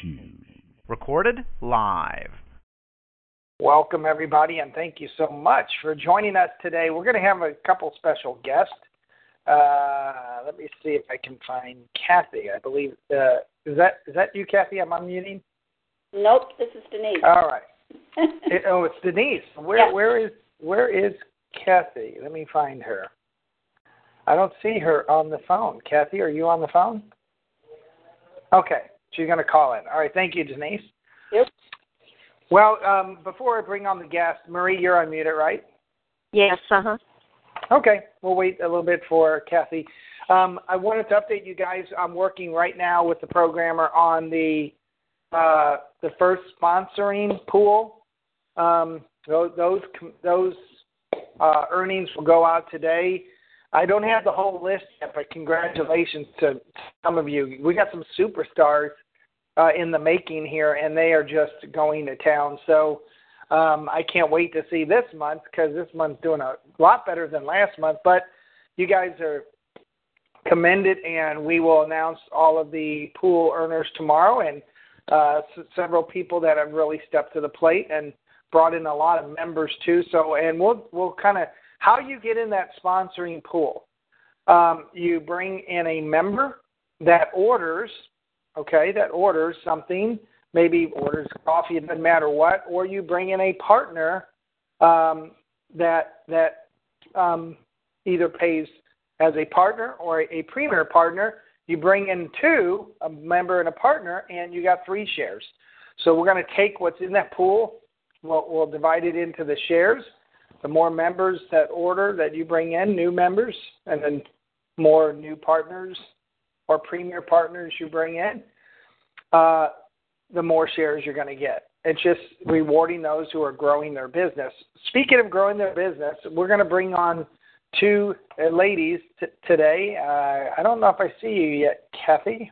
shoes. Recorded live. Welcome, everybody, and thank you so much for joining us today. We're going to have a couple special guests. Uh, let me see if I can find Kathy. I believe uh, is that is that you, Kathy? I'm unmuting. Nope, this is Denise. All right. It- oh, it's Denise. Where Yeah. where is where is Kathy? Let me find her. I don't see her on the phone. Kathy, are you on the phone? Okay, she's going to call in. All right, thank you, Denise. Yep. Well, um, before I bring on the guest, Marie, you're unmuted, right? Yes, uh huh. Okay, we'll wait a little bit for Kathy. Um, I wanted to update you guys. I'm working right now with the programmer on the uh, the first sponsoring pool. Um, those those those uh, earnings will go out today. I don't have the whole list yet, but congratulations to some of you. We got some superstars uh, in the making here, and they are just going to town. So um, I can't wait to see this month because this month's doing a lot better than last month. But you guys are commended, and we will announce all of the pool earners tomorrow, and uh, s- several people that have really stepped to the plate and brought in a lot of members too. So, and we'll we'll kind of how you get in that sponsoring pool. Um, you bring in a member that orders, okay, that orders something, maybe orders coffee, it doesn't matter what, or you bring in a partner um, that that um, either pays as a partner or a, a premier partner. You bring in two, a member and a partner, and you got three shares. So we're going to take what's in that pool, we'll, we'll divide it into the shares. The more members that order that you bring in, new members, and then more new partners or premier partners you bring in, uh, the more shares you're going to get. It's just rewarding those who are growing their business. Speaking of growing their business, we're going to bring on two uh, ladies t- today. Uh, I don't know if I see you yet, Kathy.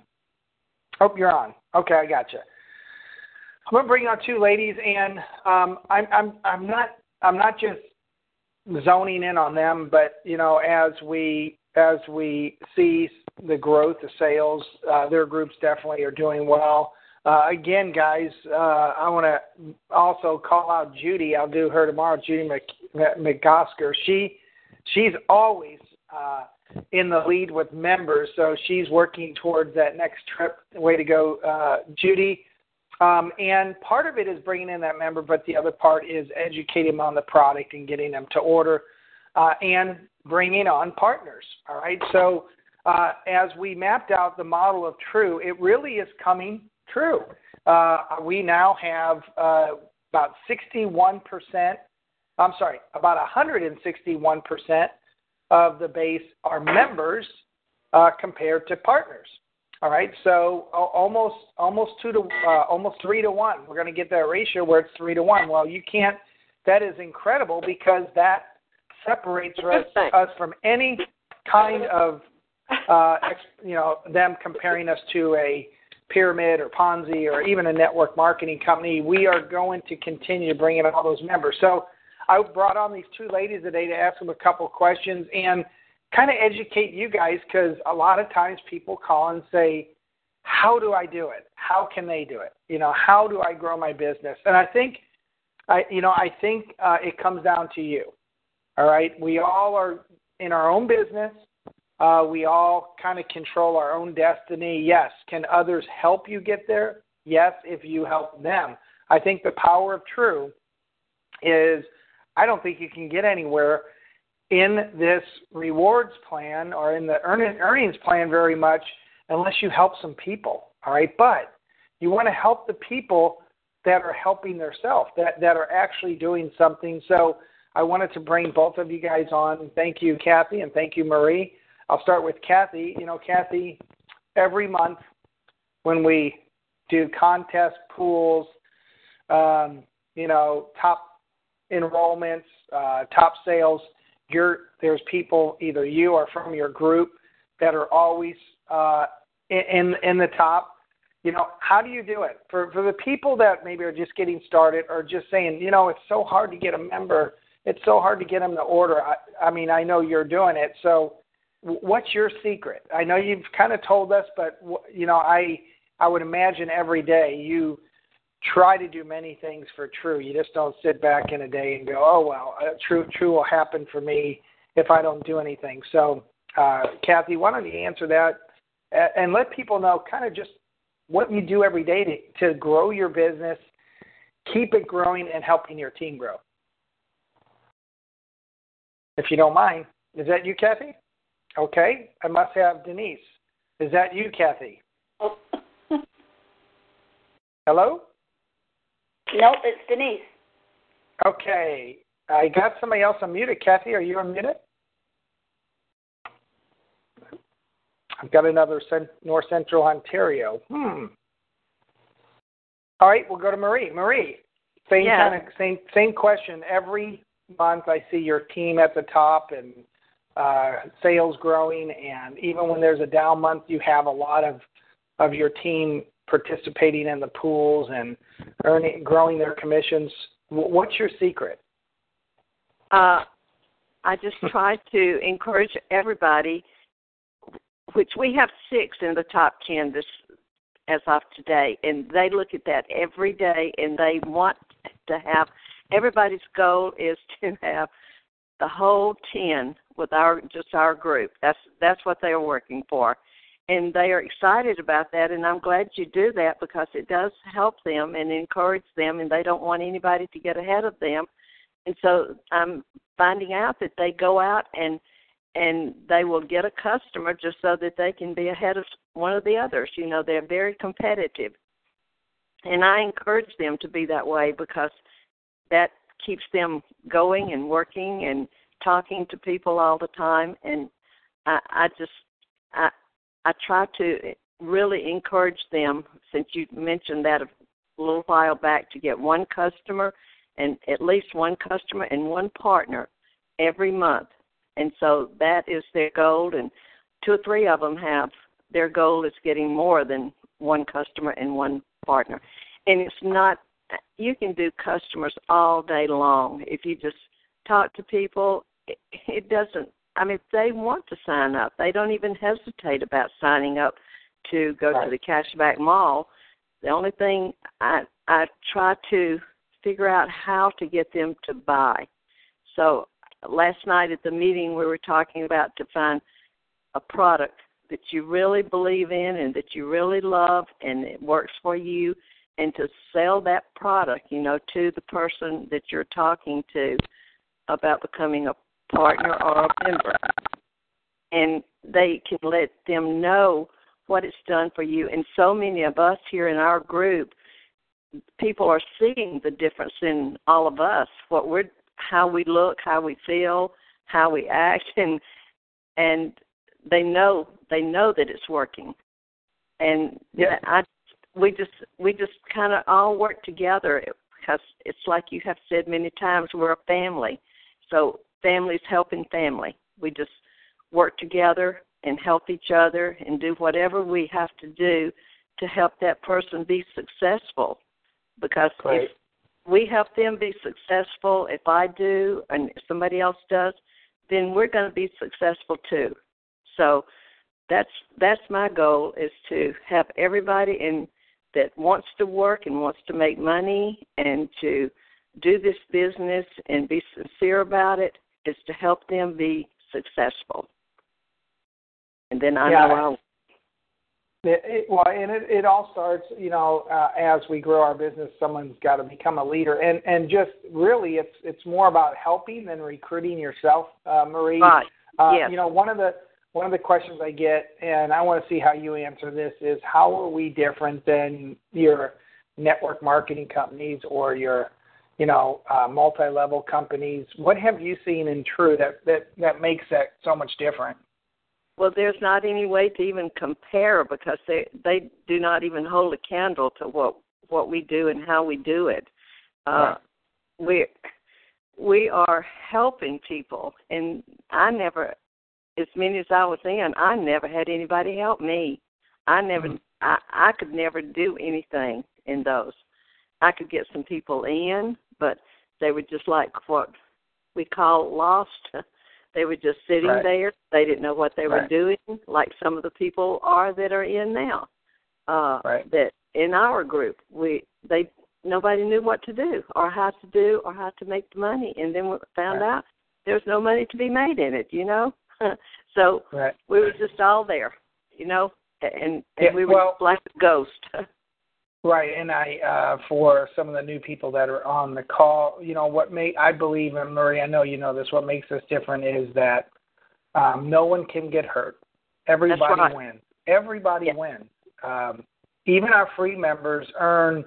Oh, you're on. Okay, I got you. I'm going to bring on two ladies, and um, I'm I'm I'm not I'm not just zoning in on them, but you know, as we as we see the growth of sales, uh, their groups definitely are doing well. Uh, again, guys, uh, I want to also call out Judy. I'll do her tomorrow. Judy Mc, McGosker. She she's always in the lead with members, so she's working towards that next trip. Way to go, Judy. Um, and part of it is bringing in that member, but the other part is educating them on the product and getting them to order uh, and bringing on partners. All right. So uh, as we mapped out the model of True, it really is coming true. Uh, we now have uh, about 61%, I'm sorry, about 161% of the base are members uh, compared to partners. All right, so almost almost two to uh, almost three to one. We're going to get that ratio where it's three to one. Well, you can't. That is incredible because that separates us, us from any kind of uh, ex, you know them comparing us to a pyramid or Ponzi or even a network marketing company. We are going to continue to bring in all those members. So I brought on these two ladies today to ask them a couple questions and kind of educate you guys because a lot of times people call and say, "How do I do it? How can they do it? You know, how do I grow my business?" And I think, I you know, I think uh, it comes down to you. All right, we all are in our own business. Uh, we all kind of control our own destiny. Yes. Can others help you get there? Yes, if you help them. I think the power of true is I don't think you can get anywhere in this rewards plan or in the earn- earnings plan very much unless you help some people. All right. But you want to help the people that are helping themselves, that, that are actually doing something. So I wanted to bring both of you guys on. Thank you, Kathy, and thank you, Marie. I'll start with Kathy. You know, Kathy, every month when we do contest pools, um, you know, top enrollments, uh, top sales, you're, there's people, either you or from your group, that are always uh, in in the top. You know, how do you do it for for the people that maybe are just getting started or just saying, you know, it's so hard to get a member, it's so hard to get them to order. I, I mean, I know you're doing it, so what's your secret? I know you've kind of told us, but you know, I I would imagine every day you try to do many things for True. You just don't sit back in a day and go, "Oh well, uh, True True will happen for me if I don't do anything." So, uh, Kathy, why don't you answer that and let people know kind of just what you do every day to, to grow your business, keep it growing, and helping your team grow. If you don't mind, is that you, Kathy? Okay, I must have Denise. Is that you, Kathy? Oh. Hello? Nope, it's Denise. Okay, I got somebody else unmuted. Kathy, are you unmuted? I've got another cent- North Central Ontario. Hmm. All right, we'll go to Marie. Marie, same Yeah. kind of same same question. Every month, I see your team at the top and uh, sales growing, and even when there's a down month, you have a lot of of your team participating in the pools and earning growing their commissions. What's your secret? Uh, I just try to encourage everybody, which we have six in the top ten this as of today, and they look at that every day, and they want to have. Everybody's goal is to have the whole ten with our just our group. That's that's what they are working for, and they are excited about that. And I'm glad you do that because it does help them and encourage them, and they don't want anybody to get ahead of them. And so I'm finding out that they go out and and they will get a customer just so that they can be ahead of one of the others. You know, they're very competitive. And I encourage them to be that way because that keeps them going and working and talking to people all the time and I, I just I I try to really encourage them since you mentioned that a little while back to get one customer and at least one customer and one partner every month. And so that is their goal and two or three of them have their goal is getting more than one customer and one partner. And it's not you can do customers all day long. If you just talk to people it, doesn't i mean if they want to sign up. They don't even hesitate about signing up to go Right. to the cashback mall. The only thing i i try to figure out how to get them to buy. So last night at the meeting we were talking about to find a product that you really believe in and that you really love and it works for you. And to sell that product you know to the person that you're talking to about becoming a partner or a member. And they can let them know what it's done for you. And so many of us here in our group people are seeing the difference in all of us what we're how we look how we feel how we act and and they know they know that it's working. And Yeah. i we just we just kind of all work together because it's like you have said many times we're a family. So families helping family. We just work together and help each other and do whatever we have to do to help that person be successful. Because Great. if we help them be successful if i do and if somebody else does then we're going to be successful too. So that's that's my goal is to have everybody in that wants to work and wants to make money and to do this business and be sincere about it is to help them be successful. And then I Yeah. know I'll It, it, well, and it, it all starts, you know, uh, as we grow our business, someone's got to become a leader, and and just really, it's it's more about helping than recruiting yourself, uh, Marie. right. Uh, yes. You know, one of the one of the questions I get, and I want to see how you answer this, is how are we different than your network marketing companies or your, you know, uh, multi-level companies? What have you seen in True that that that makes that so much different? Well, there's not any way to even compare because they they do not even hold a candle to what what we do and how we do it. Uh, we we are helping people, and I never, as many as I was in, I never had anybody help me. I never, Mhm. I I could never do anything in those. I could get some people in, but they were just like what we call lost. They were just sitting Right. there. They didn't know what they were doing, like some of the people are that are in now. uh, Right. that in our group we they nobody knew what to do or how to do or how to make the money, and then we found Right. out there's no money to be made in it. You know, so Right. we were just all there. You know, and and Yeah, we were well- like a ghost. Right, and I uh for some of the new people that are on the call, you know, what make I believe and Marie, I know you know this, what makes us different is that um no one can get hurt. Everybody right. wins. Everybody Yeah. wins. Um even our free members earn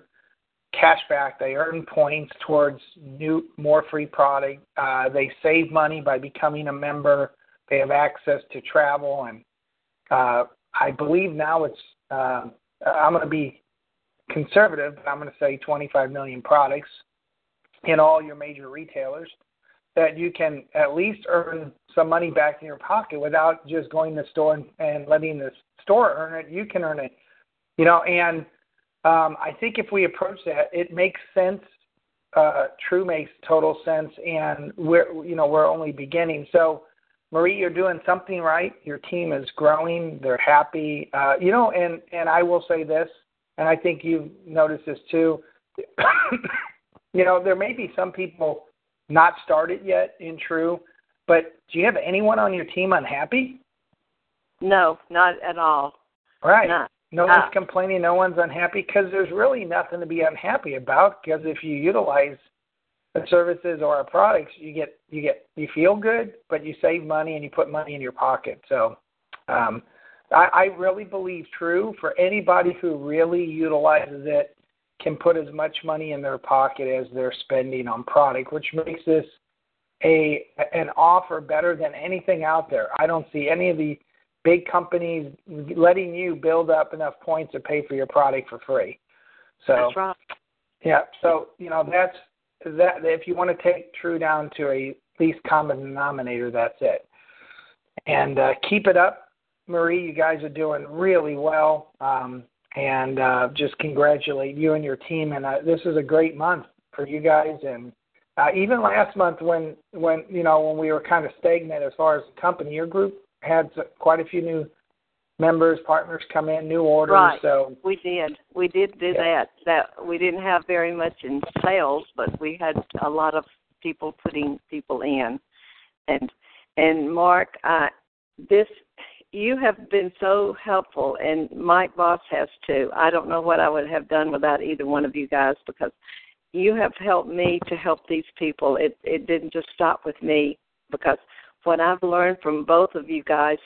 cash back, they earn points towards new more free product. Uh they save money by becoming a member. They have access to travel and uh I believe now it's um I'm going to be conservative, but I'm going to say 25 million products in all your major retailers that you can at least earn some money back in your pocket without just going to the store and, and letting the store earn it. You can earn it, you know. And um, I think if we approach that, it makes sense. Uh, true makes total sense, and we're you know we're only beginning. So, Marie, you're doing something right. Your team is growing. They're happy. Uh, you know, and and I will say this and I think you've noticed this too. you know, there may be some people not started yet in True, but do you have anyone on your team unhappy? no, not at all. Right. Not. No one's Ah. complaining. No one's unhappy because there's really nothing to be unhappy about. Because if you utilize the services or our products, you get you get you feel good, but you save money and you put money in your pocket. So, um, I, I really believe true for anybody who really utilizes it can put as much money in their pocket as they're spending on product, which makes this a an offer better than anything out there. I don't see any of the big companies letting you build up enough points to pay for your product for free. So That's right. yeah, so you know that's that. If you want to take True down to a least common denominator, that's it. And uh, keep it up, Marie. You guys are doing really well, um, and uh, just congratulate you and your team. And uh, this is a great month for you guys. And uh, even last month, when when you know when we were kind of stagnant as far as the company, your group had quite a few new members, partners come in, new orders. Right. So We did. We did do Yeah. that. That we didn't have very much in sales, but we had a lot of people putting people in. And and Mark, I this you have been so helpful and Mike Boss has too. I don't know what I would have done without either one of you guys because you have helped me to help these people. It it didn't just stop with me because what I've learned from both of you guys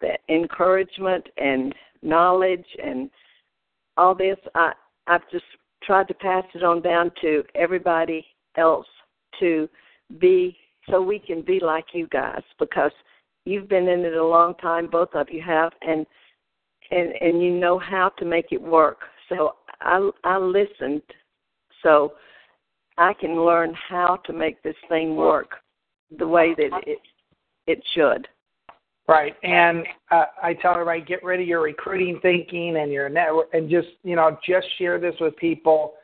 the encouragement and knowledge and all this I I've just tried to pass it on down to everybody else to be so we can be like you guys because you've been in it a long time both of you have and and and you know how to make it work. So I I listened. So I can learn how to make this thing work the way that it it should. Right, and uh, I tell everybody get rid of your recruiting thinking and your network, and just you know just share this with people.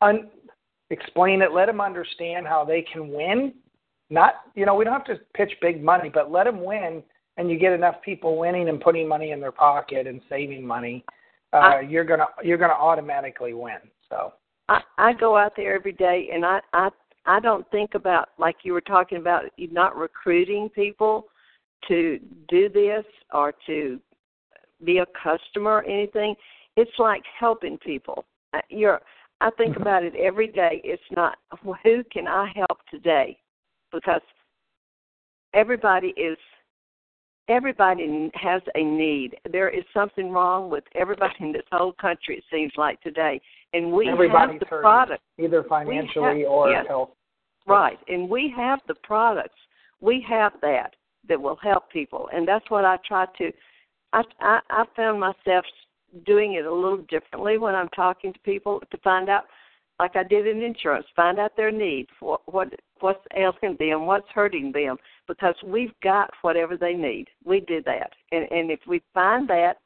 Un- explain it, let them understand how they can win. Not you know we don't have to pitch big money, but let them win, and you get enough people winning and putting money in their pocket and saving money. Uh, I- you're gonna you're gonna automatically win. So I, I go out there every day and I, I I don't think about like you were talking about you not recruiting people to do this or to be a customer or anything. It's like helping people. Uh, You're I think Mhm. about it every day. It's not who can I help today? Because everybody is everybody has a need. There is something wrong with everybody in this whole country. It seems like today, and we everybody's have the hurting, product. either financially or yes. health. Right, and we have the products. We have that that will help people, and that's what I try to. I I, I found myself doing it a little differently when I'm talking to people to find out, like I did in insurance, find out their needs, what what what's ailing them, what's hurting them, because we've got whatever they need. We did that, and and if we find that,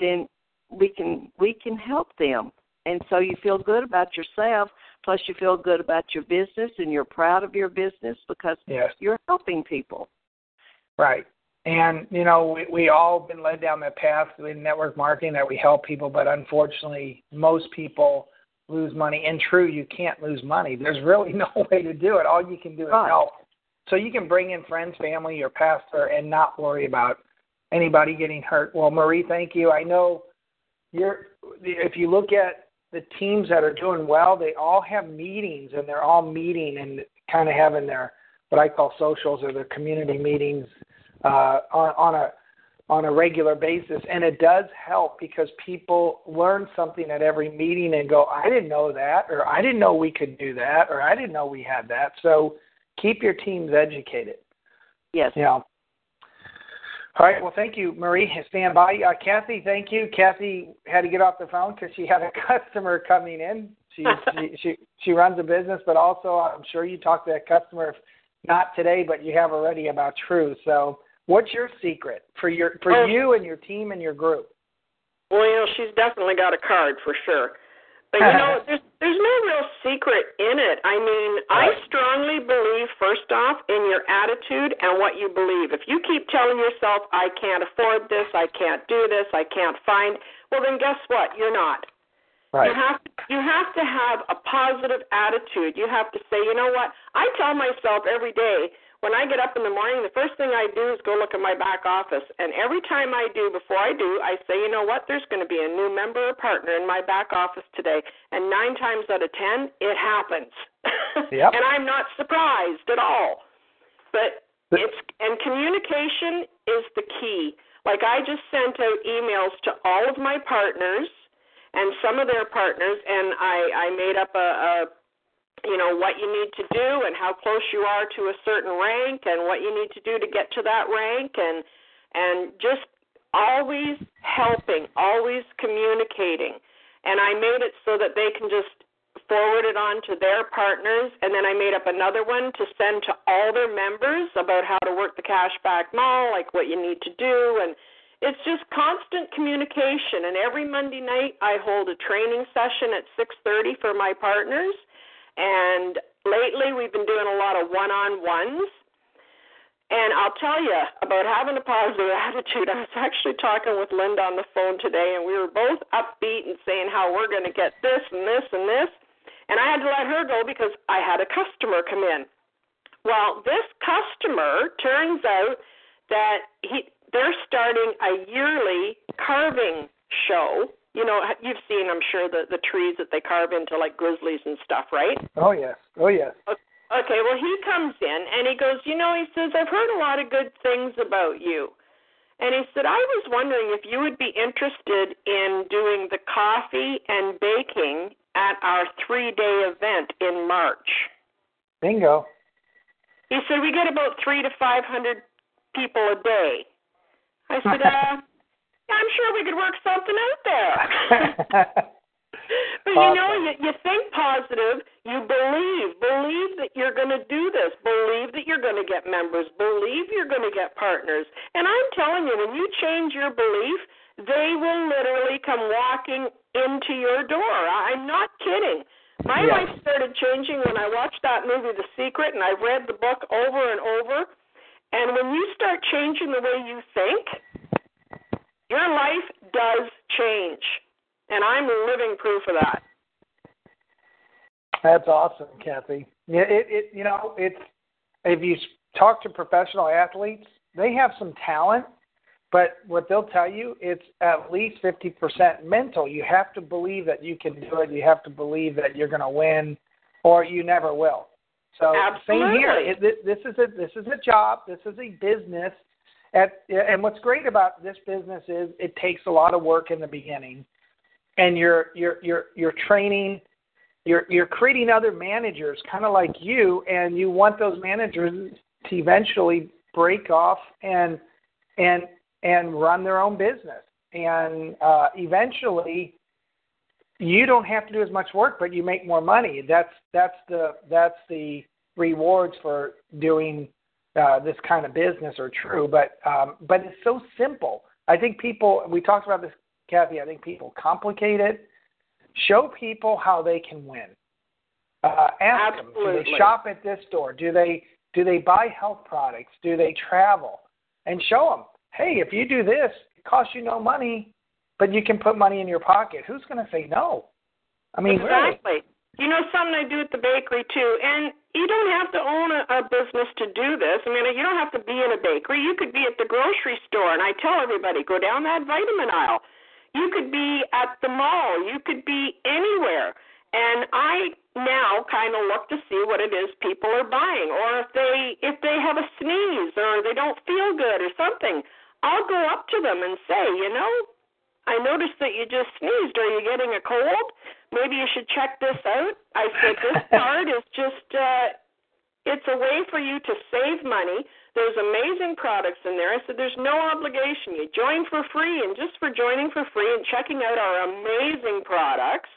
then we can we can help them, and so you feel good about yourself Plus, you feel good about your business and you're proud of your business because Yes. you're helping people. Right. And you know, we we all been led down that path in network marketing that we help people, but unfortunately, most people lose money. And true, you can't lose money. There's really no way to do it. All you can do is Right. help. So you can bring in friends, family, your pastor, and not worry about anybody getting hurt. Well, Marie, thank you. I know you're. If you look at the teams that are doing well, they all have meetings, and they're all meeting and kind of having their what I call socials or their community meetings uh, on, on a on a regular basis, and it does help because people learn something at every meeting and go, "I didn't know that," or "I didn't know we could do that," or "I didn't know we had that." So keep your teams educated. Yes. Yeah. All right. Well, thank you, Marie. Stand by. Uh, Kathy, thank you. Kathy had to get off the phone because she had a customer coming in. She, she she she runs a business, but also I'm sure you talked to that customer, if not today, but you have already about True. So, what's your secret for your for Oh. you and your team and your group? Well, you know, she's definitely got a card for sure. But you know, there's there's no real secret in it. I mean, I strongly believe first off in your attitude and what you believe. If you keep telling yourself I can't afford this, I can't do this, I can't find, well then guess what? You're not. Right. You have you have to have a positive attitude. You have to say, you know what? I tell myself every day when I get up in the morning, the first thing I do is go look at my back office. And every time I do, before I do, I say, you know what? There's going to be a new member or partner in my back office today. And nine times out of ten, it happens. Yep. and I'm not surprised at all. But But- it's and communication is the key. Like I just sent out emails to all of my partners and some of their partners, and I I made up a, a you know what you need to do and how close you are to a certain rank and what you need to do to get to that rank and and just always helping, always communicating. And I made it so that they can just forward it on to their partners. And then I made up another one to send to all their members about how to work the cashback mall, like what you need to do. And it's just constant communication. And every Monday night I hold a training session at 6:30 for my partners and lately we've been doing a lot of one-on-ones and I'll tell you about having a positive attitude. I was actually talking with Linda on the phone today, and we were both upbeat and saying how we're going to get this and this and this. And I had to let her go because I had a customer come in. Well, this customer turns out that he they're starting a yearly carving show. You know, you've seen, I'm sure, the the trees that they carve into like grizzlies and stuff, right? Oh yes. Oh yes. Okay, well, he comes in and he goes, You know, he says, I've heard a lot of good things about you. And he said, I was wondering if you would be interested in doing the coffee and baking at our three day event in March. Bingo. He said, We get about three to 500 people a day. I said, uh, I'm sure we could work something out there. But you know, you, you think positive, you believe, believe that you're going to do this, believe that you're going to get members, believe you're going to get partners. And I'm telling you, when you change your belief, they will literally come walking into your door. I- I'm not kidding. My Yes. life started changing when I watched that movie, The Secret, and I've read the book over and over. And when you start changing the way you think, your life does change. And I'm living proof of that. That's awesome, Kathy. Yeah, it, it you know it's if you talk to professional athletes, they have some talent, but what they'll tell you it's at least fifty percent mental. You have to believe that you can do it. You have to believe that you're going to win, or you never will. So same here. Absolutely. It, this is a this is a job. This is a business. At, and what's great about this business is it takes a lot of work in the beginning, and you're you're you're you're training you're you're creating other managers kind of like you and you want those managers to eventually break off and and and run their own business. And uh eventually you don't have to do as much work but you make more money. That's that's the that's the rewards for doing uh this kind of business are true but um but it's so simple i think people we talked about this kathy i think people complicate it show people how they can win. Uh, ask them, do Absolutely. they shop at this store? Do they do they buy health products? Do they travel? and show them, hey, if you do this, it costs you no money, but you can put money in your pocket. Who's going to say no? I mean, exactly. Really? You know, something I do at the bakery too, and you don't have to own a, a business to do this. I mean, you don't have to be in a bakery. You could be at the grocery store, and I tell everybody, go down that vitamin aisle. You could be at the mall. You could be anywhere. And I now kind of look to see what it is people are buying, or if they if they have a sneeze or they don't feel good or something. I'll go up to them and say, you know, I noticed that you just sneezed. Are you getting a cold? maybe you should check this out. I said, this card is just, uh, it's a way for you to save money. There's amazing products in there. I said, there's no obligation. You join for free, and just for joining for free and checking out our amazing products,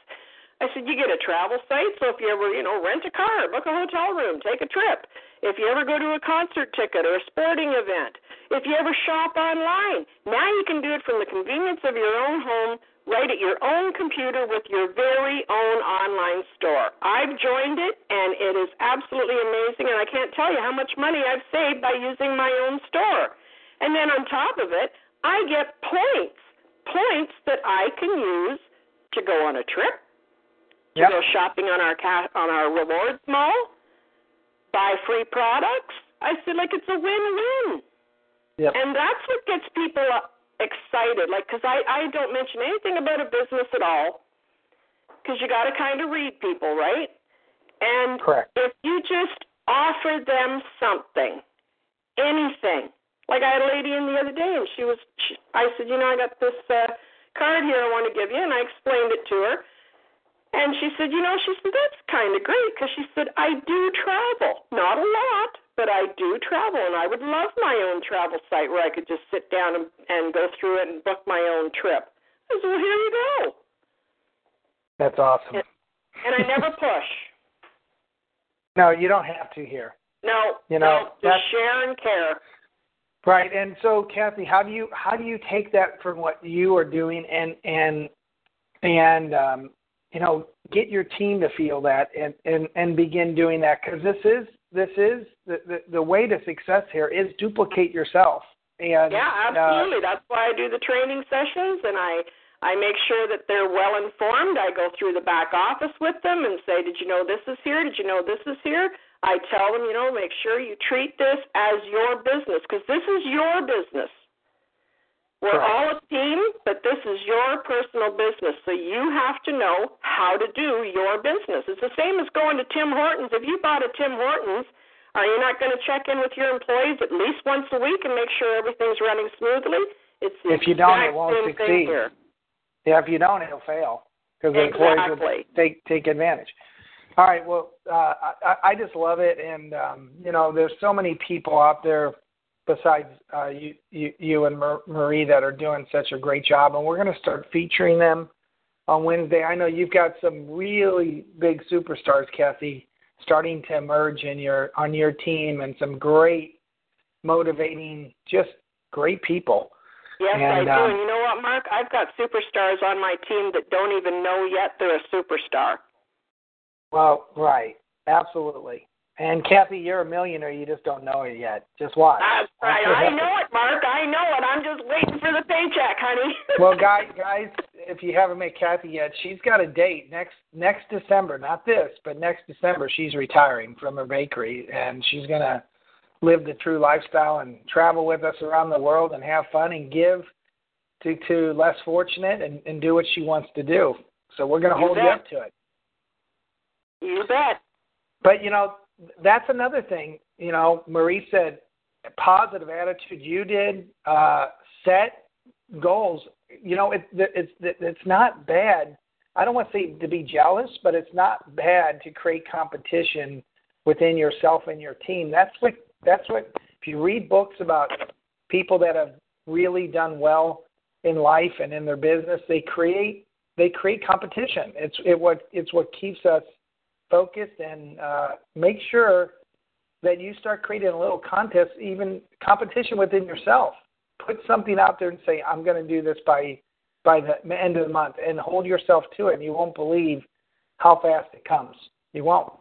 I said, you get a travel site, so if you ever, you know, rent a car, book a hotel room, take a trip. If you ever go to a concert ticket or a sporting event, if you ever shop online, now you can do it from the convenience of your own home right at your own computer with your very own online store. I've joined it and it is absolutely amazing and I can't tell you how much money I've saved by using my own store. And then on top of it, I get points, points that I can use to go on a trip, to yep. go shopping on our ca- on our rewards mall, buy free products. I feel like it's a win-win. Yep. And that's what gets people excited, like because I I don't mention anything about a business at all, because you got to kind of read people, right? And Correct. if you just offer them something, anything, like I had a lady in the other day, and she was, she, I said, you know, I got this uh, card here I want to give you, and I explained it to her. And she said, you know, she said, that's kind of great because she said, I do travel. Not a lot, but I do travel, and I would love my own travel site where I could just sit down and, and go through it and book my own trip. I said, well, here you go. That's awesome. And, and I never push. no, you don't have to here. No, You know, no, just share and care. Right. And so Kathy, how do you how do you take that from what you are doing and and and um you know, get your team to feel that and and and begin doing that cuz this is this is the, the the way to success here is duplicate yourself. And Yeah, uh, absolutely. That's why I do the training sessions, and I I make sure that they're well informed. I go through the back office with them and say, "Did you know this is here? Did you know this is here?" I tell them, you know, make sure you treat this as your business because this is your business. We're Correct. all a team, but this is your personal business. So you have to know how to do your business. It's the same as going to Tim Hortons. If you bought a Tim Hortons, are you not going to check in with your employees at least once a week and make sure everything's running smoothly? It's the If you don't, it won't succeed. here. yeah, if you don't it'll fail because the employees will take take advantage. All right. Well, uh, I, I just love it, and um, you know, there's so many people out there besides uh, you, you, you and Marie that are doing such a great job, and we're going to start featuring them on Wednesday. I know you've got some really big superstars, Kathy, starting to emerge in your on your team, and some great, motivating, just great people. Yes, I do. um, and you know what, Mark? I've got superstars on my team that don't even know yet they're a superstar. Well, right, absolutely. And Kathy, you're a millionaire. You just don't know it yet. Just watch. That's right. I know it, Mark. I know it. I'm just waiting for the paycheck, honey. well, guys, guys, if you haven't met Kathy yet, she's got a date next next December. Not this, but next December, she's retiring from her bakery, and she's gonna live the true lifestyle and travel with us around the world and have fun and give to to less fortunate and, and do what she wants to do. So we're gonna You hold you up to it. you bet. But you know, that's another thing. You know, Marie said positive attitude. You did uh, set goals. You know, it, it's it's not bad. I don't want to say to be jealous, but it's not bad to create competition within yourself and your team. That's what that's what. If you read books about people that have really done well in life and in their business, they create they create competition. It's it what it's what keeps us focused and uh, make sure that you start creating a little contest, even competition within yourself. Put something out there and say, "I'm going to do this by by the end of the month," and hold yourself to it. And you won't believe how fast it comes. You won't.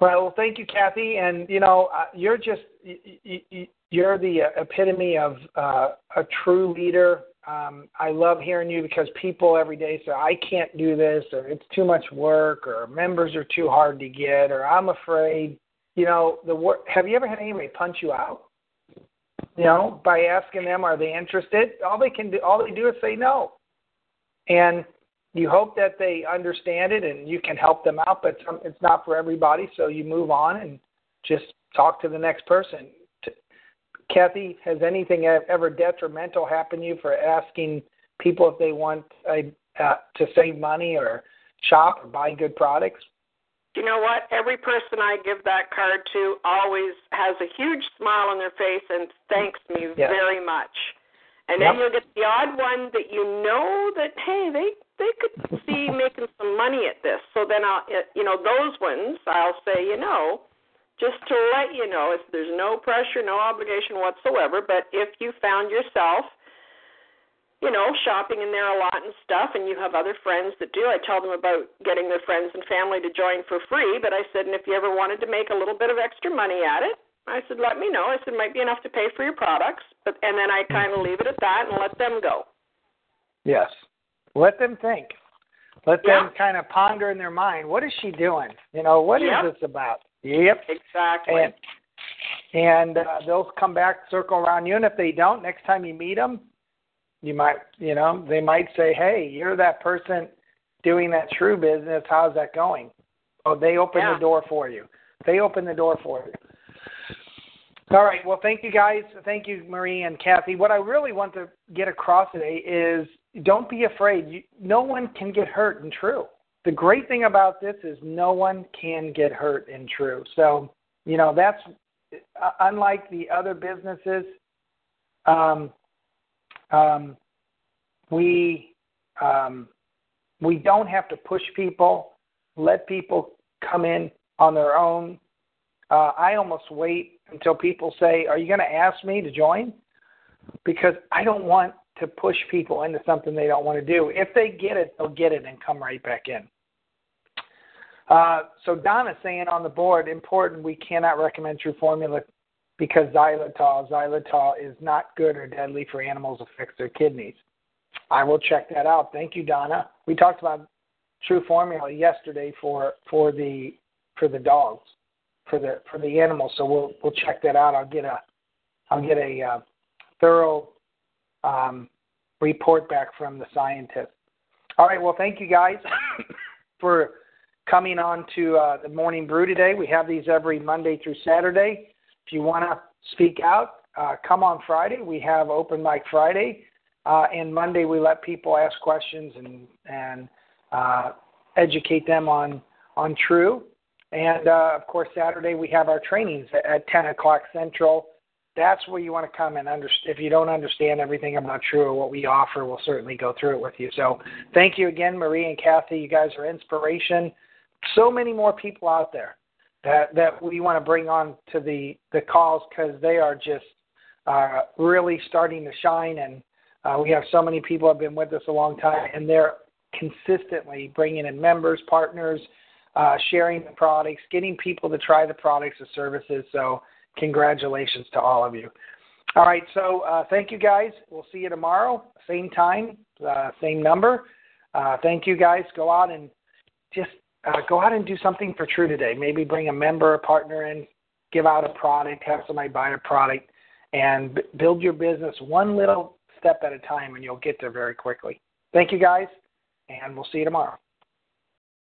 Well, well thank you, Kathy. And you know, uh, you're just you, you, you're the epitome of uh, a true leader. Um, I love hearing you because people every day say, I can't do this, or it's too much work, or members are too hard to get, or I'm afraid. You know, the wor- have you ever had anybody punch you out? You know, by asking them, are they interested? All they can do, all they do is say no. And you hope that they understand it and you can help them out, but it's not for everybody. So you move on and just talk to the next person. Kathy, has anything ever detrimental happened to you for asking people if they want a, uh, to save money or shop or buy good products? You know what? Every person I give that card to always has a huge smile on their face and thanks me yes. very much. And yep. then you'll get the odd one that you know that hey, they they could see making some money at this. So then I'll you know those ones I'll say you know just to let you know, if there's no pressure, no obligation whatsoever, but if you found yourself, you know, shopping in there a lot and stuff, and you have other friends that do, I tell them about getting their friends and family to join for free. But I said, and if you ever wanted to make a little bit of extra money at it, I said, let me know. I said, it might be enough to pay for your products, but and then I hmm. kind of leave it at that and let them go. Yes, let them think. Let yeah. them kind of ponder in their mind, what is she doing? You know, what yep. is this about? Yep. Exactly. And, and uh, they'll come back, circle around you, and if they don't, next time you meet them, you might, you know, they might say, "Hey, you're that person doing that true business. How's that going?" Oh, they open yeah. the door for you. They open the door for you. All right. Well, thank you guys. Thank you, Marie and Kathy. What I really want to get across today is don't be afraid. You, no one can get hurt in true the great thing about this is no one can get hurt in True. So, you know, that's uh, unlike the other businesses. Um, um, we um, we don't have to push people. Let people come in on their own. Uh, I almost wait until people say, "Are you going to ask me to join?" Because I don't want to push people into something they don't want to do. If they get it, they'll get it and come right back in. Uh, so Donna's saying on the board, important, we cannot recommend True Formula because xylitol, xylitol is not good or deadly for animals affects their kidneys. I will check that out. Thank you, Donna. We talked about True Formula yesterday for for the for the dogs, for the for the animals. So we'll we'll check that out. I'll get a I'll get a uh, thorough um, report back from the scientist. All right. Well, thank you guys for coming on to uh, the morning brew today. We have these every Monday through Saturday. If you want to speak out, uh, come on Friday. We have open mic Friday, uh, and Monday we let people ask questions and and uh, educate them on on True. And uh, of course, Saturday we have our trainings at 10 o'clock Central. That's where you want to come and understand. If you don't understand everything about True or what we offer, we'll certainly go through it with you. So, thank you again, Marie and Kathy. You guys are inspiration so many more people out there that that we want to bring on to the the calls because they are just uh, really starting to shine, and uh, we have so many people have been with us a long time, and they're consistently bringing in members, partners, uh, sharing the products, getting people to try the products and services. So congratulations to all of you. All right, so uh, thank you guys. We'll see you tomorrow, same time, uh, same number. Uh, thank you guys. Go out and just uh, go out and do something for True today. Maybe bring a member, a partner in, give out a product, have somebody buy a product, and b- build your business one little step at a time, and you'll get there very quickly. Thank you, guys, and we'll see you tomorrow.